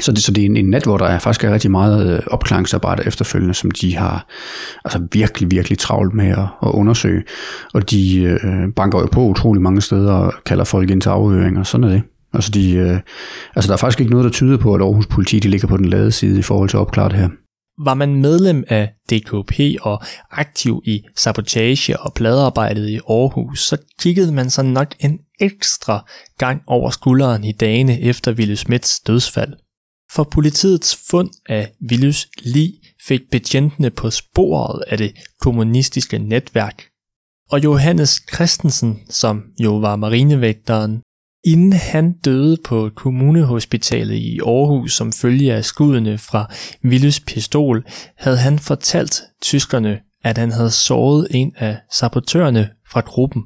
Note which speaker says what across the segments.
Speaker 1: Så det, så det er en, en nat, hvor der er faktisk er rigtig meget øh, opklaringsarbejde efterfølgende, som de har altså virkelig, virkelig travlt med at, at undersøge. Og de øh, banker jo på utrolig mange steder og kalder folk ind til afhøring, og sådan er det. Altså, de, øh, altså der er faktisk ikke noget, der tyder på, at Aarhus politi de ligger på den lade side i forhold til at opklare det her.
Speaker 2: Var man medlem af DKP og aktiv i sabotage og pladearbejdet i Aarhus, så kiggede man så nok en ekstra gang over skulderen i dagene efter Ville Smits dødsfald. For politiets fund af Willys lig fik betjentene på sporet af det kommunistiske netværk. Og Johannes Christensen, som jo var marinevægteren, inden han døde på kommunehospitalet i Aarhus som følge af skuddene fra Willys pistol, havde han fortalt tyskerne, at han havde såret en af sabotørerne fra gruppen.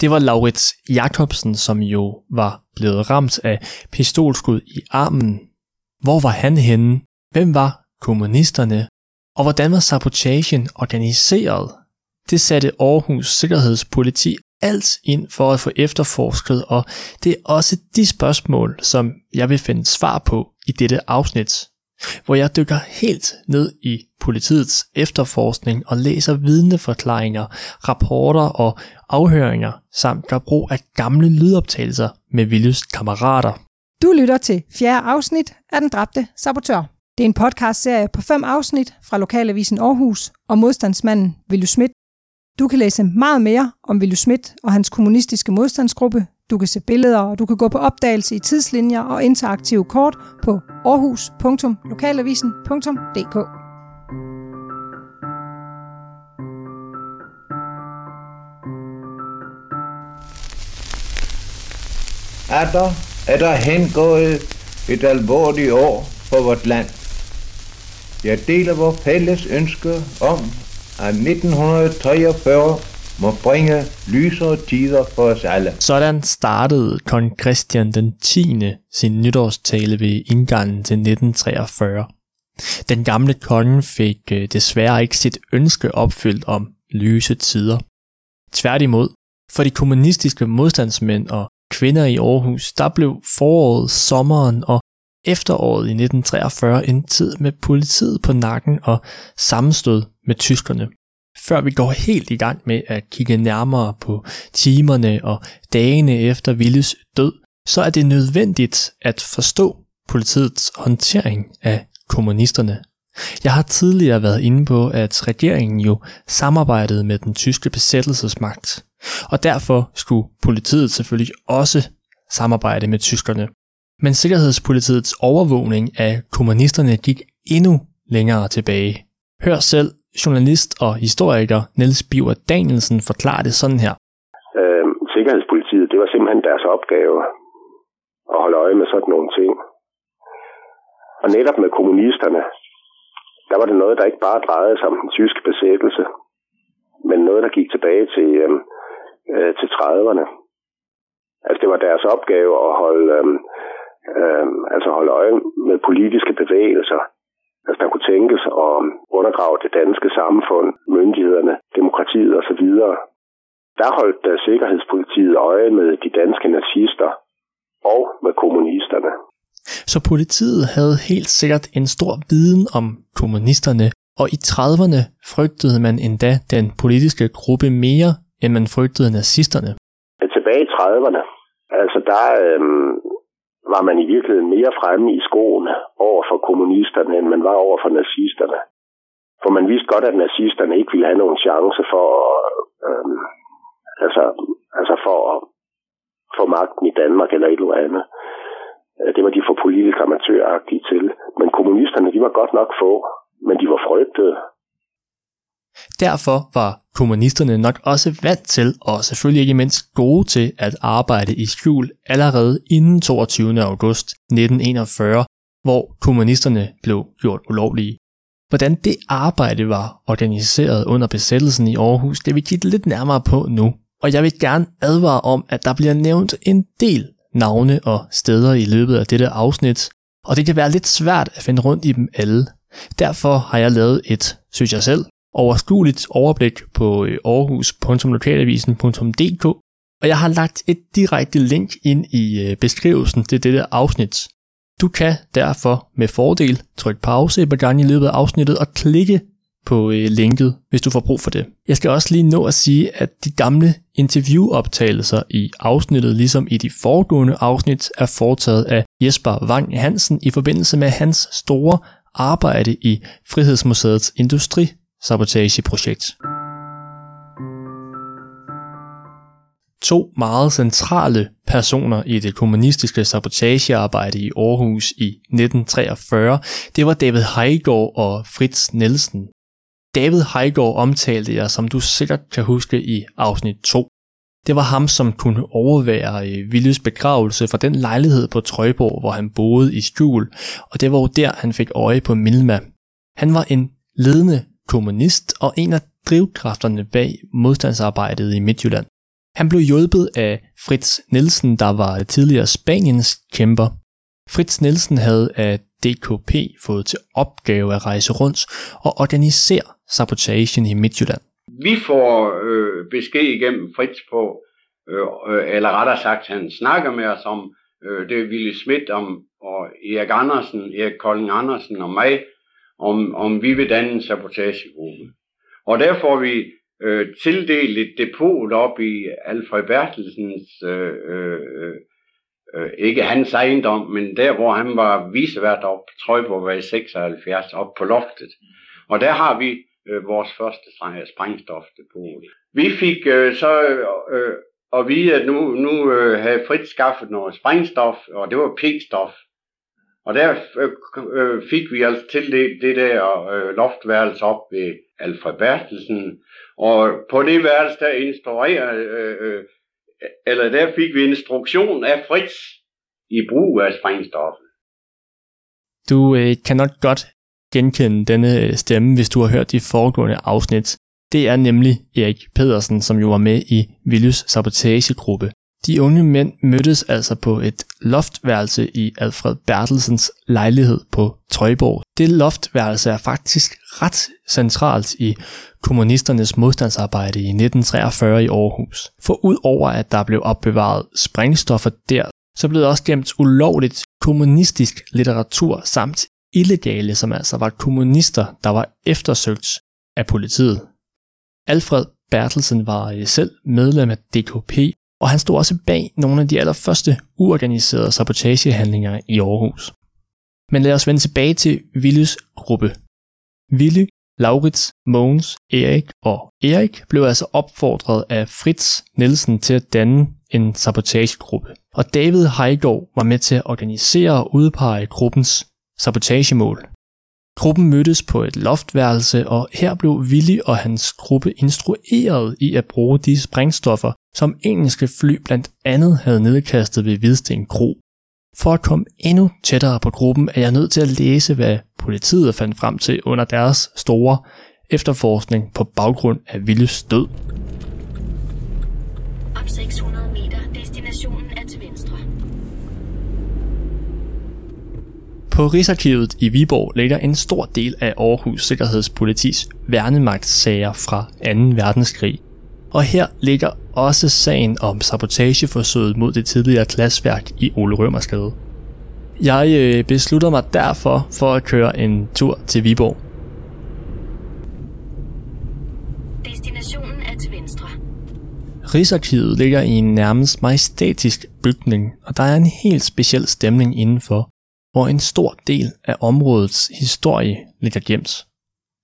Speaker 2: Det var Laurits Jacobsen, som jo var blevet ramt af pistolskud i armen. Hvor var han henne? Hvem var kommunisterne? Og hvordan var sabotagen organiseret? Det satte Aarhus Sikkerhedspoliti alt ind for at få efterforsket, og det er også de spørgsmål, som jeg vil finde svar på i dette afsnit, hvor jeg dykker helt ned i politiets efterforskning og læser vidneforklaringer, rapporter og afhøringer, samt gør brug af gamle lydoptagelser med Willis kammerater.
Speaker 3: Du lytter til fjerde afsnit af Den Dræbte Sabotør. Det er en podcastserie på fem afsnit fra Lokalavisen Aarhus og modstandsmanden Ville Schmidt du kan læse meget mere om Ville Schmidt og hans kommunistiske modstandsgruppe. Du kan se billeder, og du kan gå på opdagelse i tidslinjer og interaktive kort på aarhus.lokalavisen.dk.
Speaker 4: Er der, er der hengået et alvorligt år for vort land. Jeg deler vores fælles ønske om at 1943 må bringe lysere tider for os alle.
Speaker 2: Sådan startede kong Christian den 10. sin nytårstale ved indgangen til 1943. Den gamle konge fik øh, desværre ikke sit ønske opfyldt om lyse tider. Tværtimod, for de kommunistiske modstandsmænd og kvinder i Aarhus, der blev foråret, sommeren og efteråret i 1943 en tid med politiet på nakken og sammenstød med tyskerne. Før vi går helt i gang med at kigge nærmere på timerne og dagene efter Willes død, så er det nødvendigt at forstå politiets håndtering af kommunisterne. Jeg har tidligere været inde på, at regeringen jo samarbejdede med den tyske besættelsesmagt, og derfor skulle politiet selvfølgelig også samarbejde med tyskerne. Men Sikkerhedspolitiets overvågning af kommunisterne gik endnu længere tilbage. Hør selv journalist og historiker Niels Biver Danielsen forklare det sådan her.
Speaker 5: Øh, Sikkerhedspolitiet, det var simpelthen deres opgave at holde øje med sådan nogle ting. Og netop med kommunisterne, der var det noget, der ikke bare drejede sig om den tyske besættelse, men noget, der gik tilbage til, øh, øh, til 30'erne. Altså det var deres opgave at holde, øh, øh, altså holde øje med politiske bevægelser. Altså der kunne tænkes at undergrave det danske samfund, myndighederne, demokratiet osv. Der holdt der Sikkerhedspolitiet øje med de danske nazister og med kommunisterne.
Speaker 2: Så politiet havde helt sikkert en stor viden om kommunisterne, og i 30'erne frygtede man endda den politiske gruppe mere, end man frygtede nazisterne.
Speaker 5: Tilbage i 30'erne, altså der, øhm, var man i virkeligheden mere fremme i skoen over for kommunisterne, end man var over for nazisterne. For man vidste godt, at nazisterne ikke ville have nogen chance for, øhm, altså, altså for at få magten i Danmark eller et eller andet. Det var de for politisk amatøragtige til. Men kommunisterne, de var godt nok få, men de var frygtede.
Speaker 2: Derfor var kommunisterne nok også vant til, og selvfølgelig ikke mindst gode til, at arbejde i skjul allerede inden 22. august 1941, hvor kommunisterne blev gjort ulovlige. Hvordan det arbejde var organiseret under besættelsen i Aarhus, det vil kigge lidt nærmere på nu. Og jeg vil gerne advare om, at der bliver nævnt en del navne og steder i løbet af dette afsnit, og det kan være lidt svært at finde rundt i dem alle. Derfor har jeg lavet et, synes jeg selv, overskueligt overblik på øh, aarhus.lokalavisen.dk, og jeg har lagt et direkte link ind i øh, beskrivelsen til dette afsnit. Du kan derfor med fordel trykke pause et par gange i løbet af afsnittet og klikke på øh, linket, hvis du får brug for det. Jeg skal også lige nå at sige, at de gamle interviewoptagelser i afsnittet, ligesom i de foregående afsnit, er foretaget af Jesper Wang Hansen i forbindelse med hans store arbejde i Frihedsmuseets sabotageprojekt. To meget centrale personer i det kommunistiske sabotagearbejde i Aarhus i 1943, det var David Heigård og Fritz Nielsen. David Heigård omtalte jeg, som du sikkert kan huske i afsnit 2. Det var ham, som kunne overvære øh, Villes begravelse fra den lejlighed på Trøjborg, hvor han boede i skjul, og det var jo der, han fik øje på Milma. Han var en ledende kommunist og en af drivkræfterne bag modstandsarbejdet i Midtjylland. Han blev hjulpet af Fritz Nielsen, der var tidligere Spaniens kæmper. Fritz Nielsen havde af DKP fået til opgave at rejse rundt og organisere sabotagen i Midtjylland.
Speaker 6: Vi får øh, besked igennem Fritz på, øh, eller rettere sagt, han snakker med os om, øh, det er Ville Schmidt om, og Erik Andersen, Erik Kolding Andersen og mig, om, om vi vil danne en sabotagegruppe. Og der får vi øh, tildelt et depot op i Alfred Bertelsens, øh, øh, øh, øh ikke hans ejendom, men der hvor han var visevært op på Trøjborg i 76, op på loftet. Og der har vi øh, vores første sprængstofdepot. Vi fik øh, så øh, at vide, at nu, nu øh, havde Frit skaffet noget sprængstof, og det var P-stof. Og der øh, fik vi altså tildelt det der øh, loftværelse op ved Alfred Bertelsen. Og på det værelse, der instruerer, øh, øh, eller der fik vi instruktion af Fritz i brug af sprængstoffet.
Speaker 2: Du øh, kan nok godt genkende denne øh, stemme, hvis du har hørt de foregående afsnit. Det er nemlig Erik Pedersen, som jo var med i Viljus sabotagegruppe. De unge mænd mødtes altså på et loftværelse i Alfred Bertelsens lejlighed på Trøjborg. Det loftværelse er faktisk ret centralt i kommunisternes modstandsarbejde i 1943 i Aarhus. For ud over at der blev opbevaret sprængstoffer der, så blev der også gemt ulovligt kommunistisk litteratur samt illegale, som altså var kommunister, der var eftersøgt af politiet. Alfred Bertelsen var øh, selv medlem af DKP, og han stod også bag nogle af de allerførste uorganiserede sabotagehandlinger i Aarhus. Men lad os vende tilbage til Willys gruppe. Ville, Laurits, Mogens, Erik og Erik blev altså opfordret af Fritz Nielsen til at danne en sabotagegruppe. Og David Heigård var med til at organisere og udpege gruppens sabotagemål. Gruppen mødtes på et loftværelse, og her blev Willy og hans gruppe instrueret i at bruge de sprængstoffer, som engelske fly blandt andet havde nedkastet ved Hvidsten Kro. For at komme endnu tættere på gruppen, er jeg nødt til at læse, hvad politiet fandt frem til under deres store efterforskning på baggrund af Willys død. Op 600 meter, destination er til venstre. På Rigsarkivet i Viborg ligger en stor del af Aarhus Sikkerhedspolitis værnemagtssager fra 2. verdenskrig. Og her ligger også sagen om sabotageforsøget mod det tidligere klasværk i Ole Rømersgade. Jeg øh, beslutter mig derfor for at køre en tur til Viborg. Destinationen er til venstre. Rigsarkivet ligger i en nærmest majestatisk bygning, og der er en helt speciel stemning indenfor, hvor en stor del af områdets historie ligger gemt.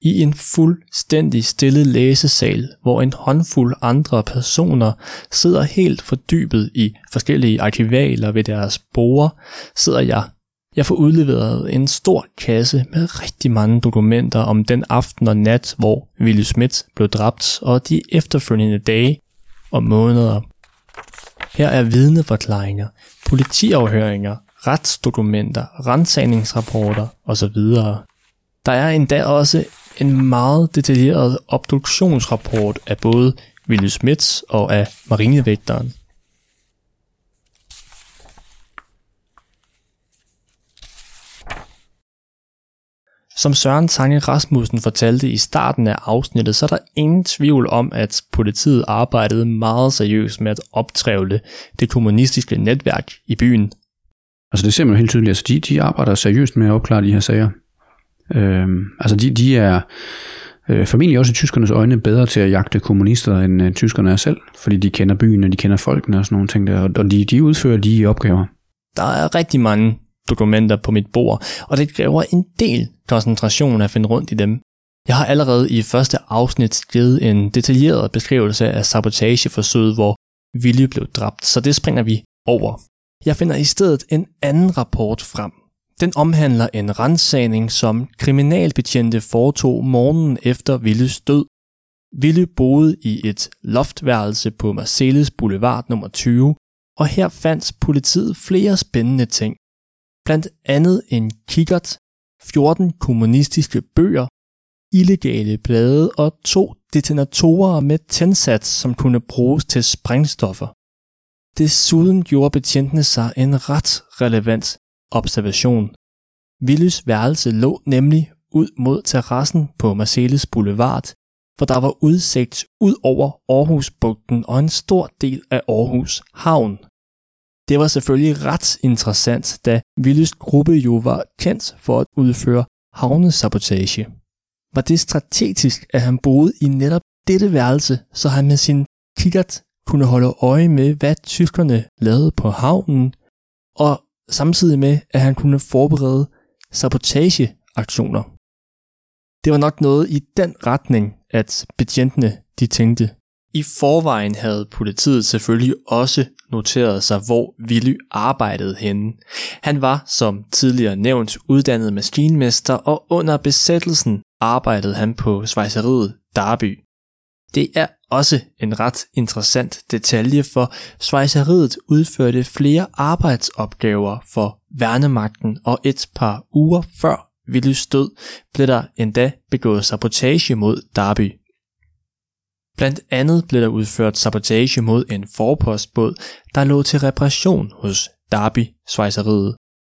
Speaker 2: I en fuldstændig stille læsesal, hvor en håndfuld andre personer sidder helt fordybet i forskellige arkivaler ved deres borde, sidder jeg. Jeg får udleveret en stor kasse med rigtig mange dokumenter om den aften og nat, hvor Willy Schmidt blev dræbt, og de efterfølgende dage og måneder. Her er vidneforklaringer, politiafhøringer, retsdokumenter, rensagningsrapporter osv. Der er endda også en meget detaljeret obduktionsrapport af både Willy Smits og af marinevægteren. Som Søren Tange Rasmussen fortalte i starten af afsnittet, så er der ingen tvivl om, at politiet arbejdede meget seriøst med at optrævle det kommunistiske netværk i byen
Speaker 1: Altså det ser man jo helt tydeligt. Altså de, de arbejder seriøst med at opklare de her sager. Øhm, altså de, de er øh, formentlig også i tyskernes øjne bedre til at jagte kommunister, end øh, tyskerne er selv. Fordi de kender byen, og de kender folkene og sådan nogle ting der. Og de, de udfører de opgaver.
Speaker 2: Der er rigtig mange dokumenter på mit bord, og det kræver en del koncentration at finde rundt i dem. Jeg har allerede i første afsnit givet en detaljeret beskrivelse af sabotageforsøget, hvor Willy blev dræbt, så det springer vi over. Jeg finder i stedet en anden rapport frem. Den omhandler en rensagning, som kriminalbetjente foretog morgenen efter Villes død. Ville boede i et loftværelse på Marcellus Boulevard nummer 20, og her fandt politiet flere spændende ting. Blandt andet en kikkert, 14 kommunistiske bøger, illegale blade og to detonatorer med tændsats, som kunne bruges til sprængstoffer. Desuden gjorde betjentene sig en ret relevant observation. Willys værelse lå nemlig ud mod terrassen på Marcellus Boulevard, for der var udsigt ud over Aarhusbugten og en stor del af Aarhus Havn. Det var selvfølgelig ret interessant, da Willys gruppe jo var kendt for at udføre havnesabotage. Var det strategisk, at han boede i netop dette værelse, så han med sin kikkert kunne holde øje med, hvad tyskerne lavede på havnen, og samtidig med, at han kunne forberede sabotageaktioner. Det var nok noget i den retning, at betjentene de tænkte. I forvejen havde politiet selvfølgelig også noteret sig, hvor Willy arbejdede henne. Han var, som tidligere nævnt, uddannet maskinmester, og under besættelsen arbejdede han på svejseriet Darby. Det er også en ret interessant detalje, for svejseriet udførte flere arbejdsopgaver for værnemagten, og et par uger før Willys død blev der endda begået sabotage mod Darby. Blandt andet blev der udført sabotage mod en forpostbåd, der lå til reparation hos Darby svejseriet.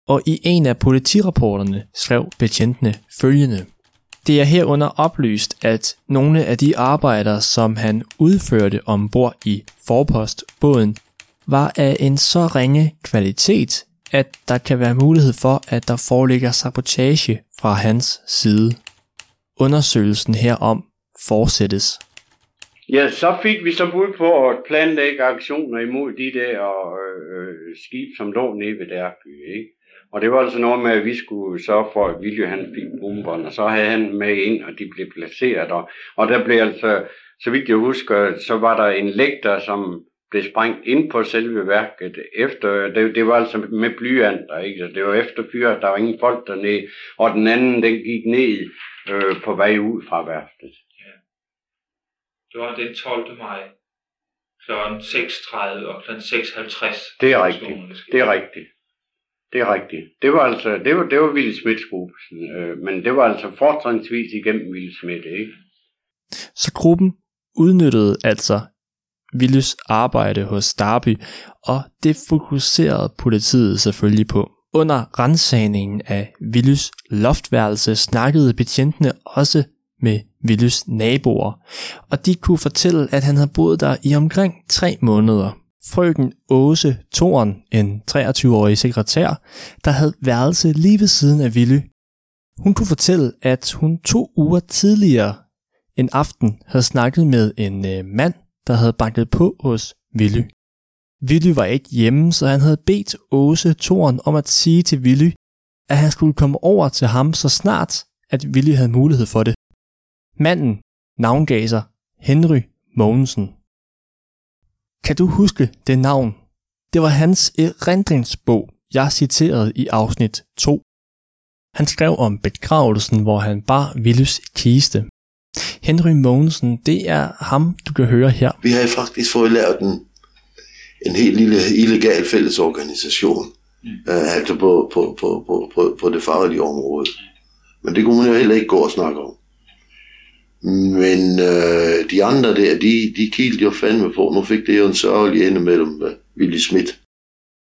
Speaker 2: Og i en af politirapporterne skrev betjentene følgende. Det er herunder oplyst, at nogle af de arbejder, som han udførte ombord i forpostbåden, var af en så ringe kvalitet, at der kan være mulighed for, at der foreligger sabotage fra hans side. Undersøgelsen herom fortsættes.
Speaker 6: Ja, så fik vi så bud på at planlægge aktioner imod de der øh, øh skib, som lå nede ved Derby, ikke? Og det var altså noget med, at vi skulle sørge for, at Vilje han fik bomberne, og så havde han med ind, og de blev placeret. Og, og der blev altså, så vidt jeg husker, så var der en lægter, som blev sprængt ind på selve værket. Efter, det, det var altså med blyanter, ikke? Så det var efter fyret, der var ingen folk dernede. Og den anden, den gik ned øh, på vej ud fra værftet. Ja.
Speaker 7: Det var den 12. maj kl. 6.30 og kl. 6.50.
Speaker 6: Det er rigtigt. Det er rigtigt. Det er rigtigt. Det var altså, det var, det var Ville Smiths gruppe, øh, men det var altså fortrinsvis igennem Ville Smith, ikke?
Speaker 2: Så gruppen udnyttede altså Willes arbejde hos Darby, og det fokuserede politiet selvfølgelig på. Under rensagningen af Willes loftværelse snakkede betjentene også med Willes naboer, og de kunne fortælle, at han havde boet der i omkring tre måneder frøken Åse Toren, en 23-årig sekretær, der havde værelse lige ved siden af Willy. Hun kunne fortælle, at hun to uger tidligere en aften havde snakket med en øh, mand, der havde banket på hos Willy. Willy var ikke hjemme, så han havde bedt Åse Toren om at sige til Willy, at han skulle komme over til ham så snart, at Willy havde mulighed for det. Manden navngav sig Henry Mogensen. Kan du huske det navn? Det var hans erindringsbog, jeg citerede i afsnit 2. Han skrev om begravelsen, hvor han bar Willys kiste. Henry Mogensen, det er ham, du kan høre her.
Speaker 8: Vi har faktisk fået lavet en, en helt lille illegal fællesorganisation, mm. uh, altså på, på, på, på, på, på det faglige område. Men det kunne man jo heller ikke gå og snakke om. Men øh, de andre der, de, de kiggede jo fandme på. Nu fik det jo en sørgelig ende mellem uh, Willy Schmidt.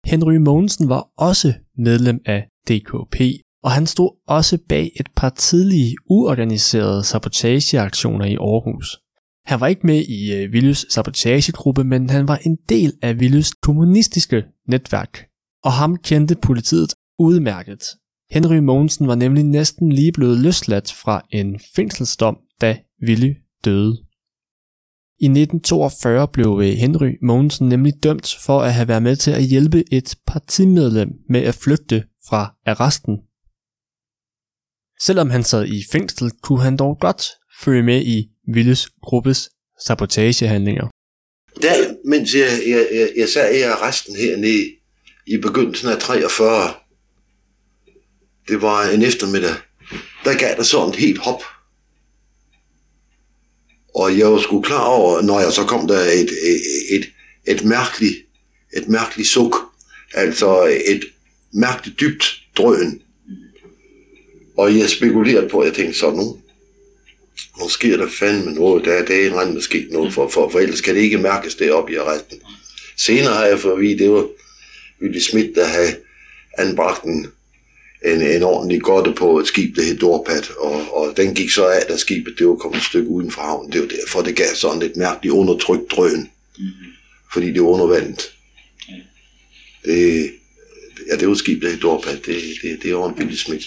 Speaker 2: Henry Mogensen var også medlem af DKP, og han stod også bag et par tidlige uorganiserede sabotageaktioner i Aarhus. Han var ikke med i uh, Willys sabotagegruppe, men han var en del af Willys kommunistiske netværk. Og ham kendte politiet udmærket. Henry Mogensen var nemlig næsten lige blevet løsladt fra en fængselsdom, da Willy døde. I 1942 blev Henry Mogensen nemlig dømt for at have været med til at hjælpe et partimedlem med at flygte fra arresten. Selvom han sad i fængsel, kunne han dog godt følge med i Willes gruppes sabotagehandlinger.
Speaker 8: Da, mens jeg, jeg, jeg, jeg sad i arresten hernede i begyndelsen af 43, det var en eftermiddag, der gav der sådan et helt hop. Og jeg var sgu klar over, når jeg så kom der et, et, et, et mærkeligt, et mærkeligt suk, altså et mærkeligt dybt drøn. Og jeg spekulerede på, at jeg tænkte så nu, nu sker der fandme noget, der, der er rent, anden sket noget, for, for, for ellers kan det ikke mærkes deroppe i retten. Senere har jeg fået at vide, det var Willy Schmidt, der havde anbragt en, en, en ordentlig godte på et skib, der hed Dorpat, og, og den gik så af, da skibet det var kommet et stykke uden for havnen. Det var derfor, det gav sådan et mærkeligt undertrykt drøn, mm-hmm. fordi det var undervandet. Det, ja, det var skib, der hed Dorpat, det, det, det var en Willy Schmidt.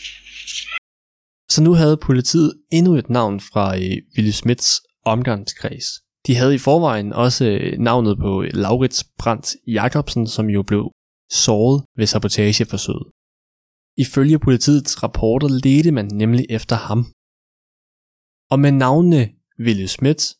Speaker 2: Så nu havde politiet endnu et navn fra øh, Willy Smiths omgangskreds. De havde i forvejen også øh, navnet på Laurits Brandt Jacobsen, som jo blev såret ved sabotageforsøget. Ifølge politiets rapporter ledte man nemlig efter ham. Og med navnene Ville Schmidt,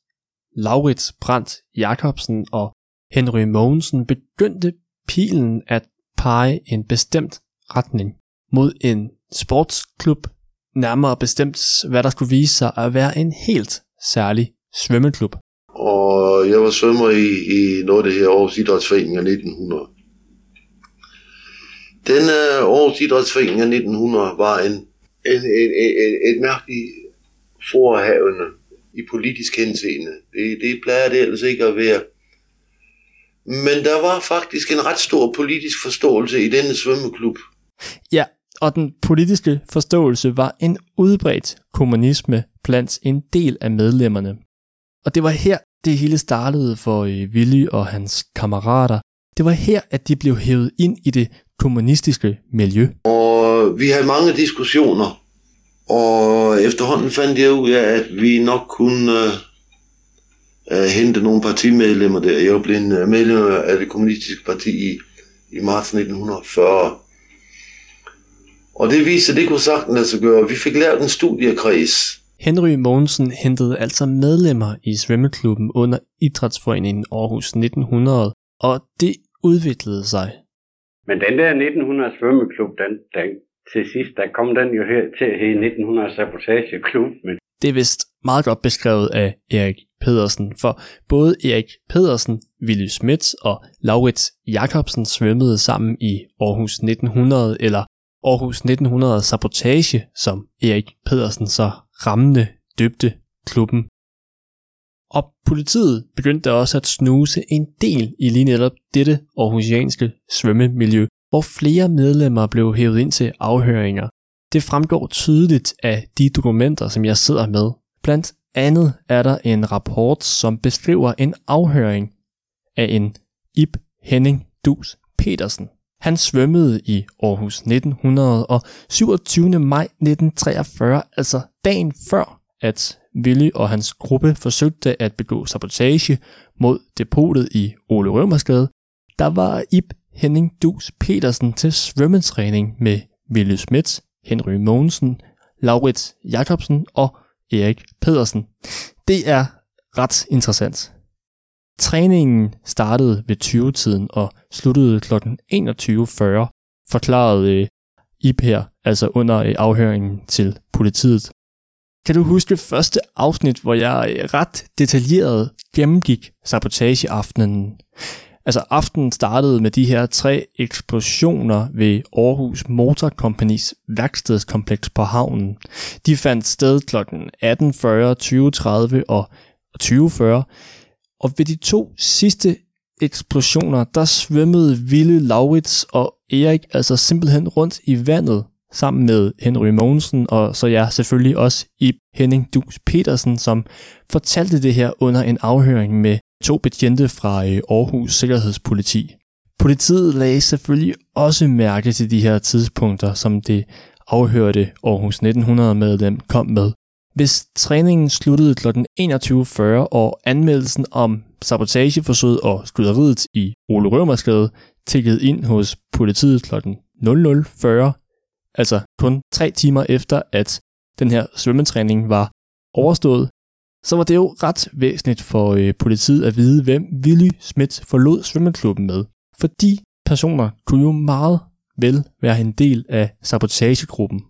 Speaker 2: Laurits Brandt Jacobsen og Henry Mogensen begyndte pilen at pege en bestemt retning mod en sportsklub, nærmere bestemt hvad der skulle vise sig at være en helt særlig svømmeklub.
Speaker 8: Og jeg var svømmer i, i noget af det her Aarhus Idrætsforening af 1900. Den øh, Aarhus Idrætsforening af 1900 var en, en, en, en, et mærkeligt forhavende i politisk henseende. Det, det plejer det ellers ikke at være. Men der var faktisk en ret stor politisk forståelse i denne svømmeklub.
Speaker 2: Ja, og den politiske forståelse var en udbredt kommunisme blandt en del af medlemmerne. Og det var her, det hele startede for øh, Willy og hans kammerater. Det var her, at de blev hævet ind i det kommunistiske miljø.
Speaker 8: Og vi havde mange diskussioner, og efterhånden fandt jeg ud af, at vi nok kunne uh, hente nogle partimedlemmer der. Jeg blev medlem af det kommunistiske parti i, i marts 1940. Og det viste, at det kunne sagtens lade sig gøre. Vi fik lavet en studiekreds.
Speaker 2: Henry Mogensen hentede altså medlemmer i svømmeklubben under Idrætsforeningen Aarhus 1900, og det udviklede sig.
Speaker 6: Men den der 1900 svømmeklub, den, den, til sidst, der kom den jo her til at hedde 1900 Sabotageklub. Men...
Speaker 2: Det er vist meget godt beskrevet af Erik Pedersen, for både Erik Pedersen, Willy Schmidt og Laurits Jacobsen svømmede sammen i Aarhus 1900, eller Aarhus 1900 Sabotage, som Erik Pedersen så rammende døbte klubben. Og politiet begyndte også at snuse en del i lige netop dette aarhusianske svømmemiljø, hvor flere medlemmer blev hævet ind til afhøringer. Det fremgår tydeligt af de dokumenter, som jeg sidder med. Blandt andet er der en rapport, som beskriver en afhøring af en Ib Henning Dus Petersen. Han svømmede i Aarhus 1900 og 27. maj 1943, altså dagen før, at Willy og hans gruppe forsøgte at begå sabotage mod depotet i Ole Rømersgade, der var Ib Henning Dus Petersen til svømmetræning med Willy Schmidt, Henry Mogensen, Laurits Jacobsen og Erik Pedersen. Det er ret interessant. Træningen startede ved 20-tiden og sluttede kl. 21.40, forklarede Ip her, altså under øh, afhøringen til politiet. Kan du huske første afsnit, hvor jeg øh, ret detaljeret gennemgik sabotageaftenen? Altså aftenen startede med de her tre eksplosioner ved Aarhus Motor Companys værkstedskompleks på havnen. De fandt sted kl. 18.40, 20.30 og 20.40. Og ved de to sidste eksplosioner, der svømmede Ville Laurits og Erik altså simpelthen rundt i vandet sammen med Henry Mogensen, og så ja, selvfølgelig også i Henning Dus Petersen, som fortalte det her under en afhøring med to betjente fra øh, Aarhus Sikkerhedspoliti. Politiet lagde selvfølgelig også mærke til de her tidspunkter, som det afhørte Aarhus 1900 medlem kom med. Hvis træningen sluttede kl. 21.40 og anmeldelsen om sabotageforsøget og skyderiet i Ole Rømersgade tækkede ind hos politiet kl. 00.40, altså kun tre timer efter, at den her svømmetræning var overstået, så var det jo ret væsentligt for øh, politiet at vide, hvem Willy Schmidt forlod svømmeklubben med. For de personer kunne jo meget vel være en del af sabotagegruppen.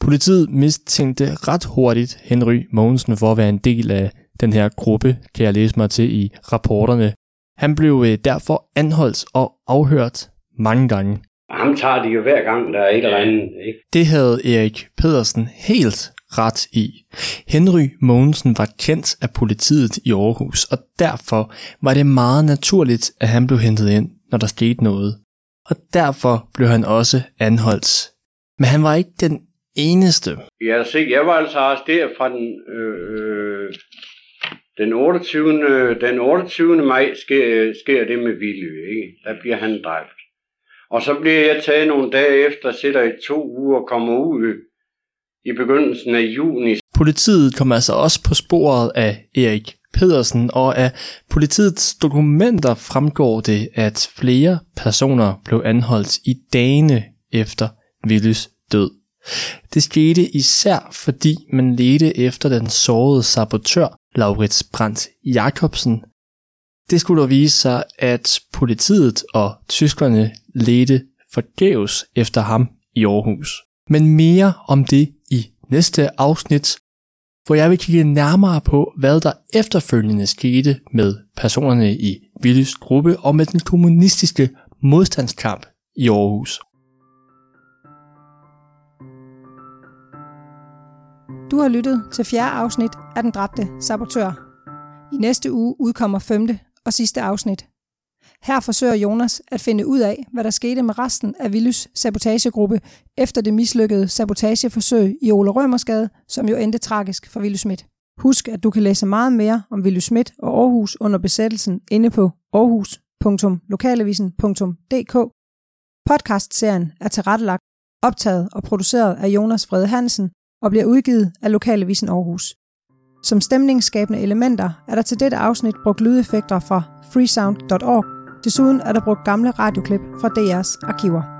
Speaker 2: Politiet mistænkte ret hurtigt Henry Mogensen for at være en del af den her gruppe, kan jeg læse mig til i rapporterne. Han blev øh, derfor anholdt og afhørt mange gange.
Speaker 6: Ham tager de jo hver gang, der er et eller andet. Ikke?
Speaker 2: Det havde Erik Pedersen helt ret i. Henry Mogensen var kendt af politiet i Aarhus, og derfor var det meget naturligt, at han blev hentet ind, når der skete noget. Og derfor blev han også anholdt. Men han var ikke den eneste.
Speaker 6: Ja, se, jeg var altså arresteret fra den, øh, den 28. Den 28. maj sker, sker det med Willy, ikke? Der bliver han dræbt. Og så bliver jeg taget nogle dage efter, sætter i to uger og kommer ud i begyndelsen af juni.
Speaker 2: Politiet kom altså også på sporet af Erik Pedersen, og af politiets dokumenter fremgår det, at flere personer blev anholdt i dagene efter Willys død. Det skete især fordi man ledte efter den sårede sabotør Laurits Brandt Jacobsen. Det skulle dog vise sig, at politiet og tyskerne ledte forgæves efter ham i Aarhus. Men mere om det i næste afsnit, hvor jeg vil kigge nærmere på, hvad der efterfølgende skete med personerne i Willys gruppe og med den kommunistiske modstandskamp i Aarhus.
Speaker 3: Du har lyttet til fjerde afsnit af Den dræbte sabotør. I næste uge udkommer femte og sidste afsnit. Her forsøger Jonas at finde ud af, hvad der skete med resten af Willys sabotagegruppe efter det mislykkede sabotageforsøg i Ole Rømersgade, som jo endte tragisk for Willy Schmidt. Husk, at du kan læse meget mere om Willy Schmidt og Aarhus under besættelsen inde på aarhus.lokalavisen.dk. Podcastserien er tilrettelagt, optaget og produceret af Jonas Frede Hansen og bliver udgivet af Lokalavisen Aarhus. Som stemningsskabende elementer er der til dette afsnit brugt lydeffekter fra freesound.org. Desuden er der brugt gamle radioklip fra DR's arkiver.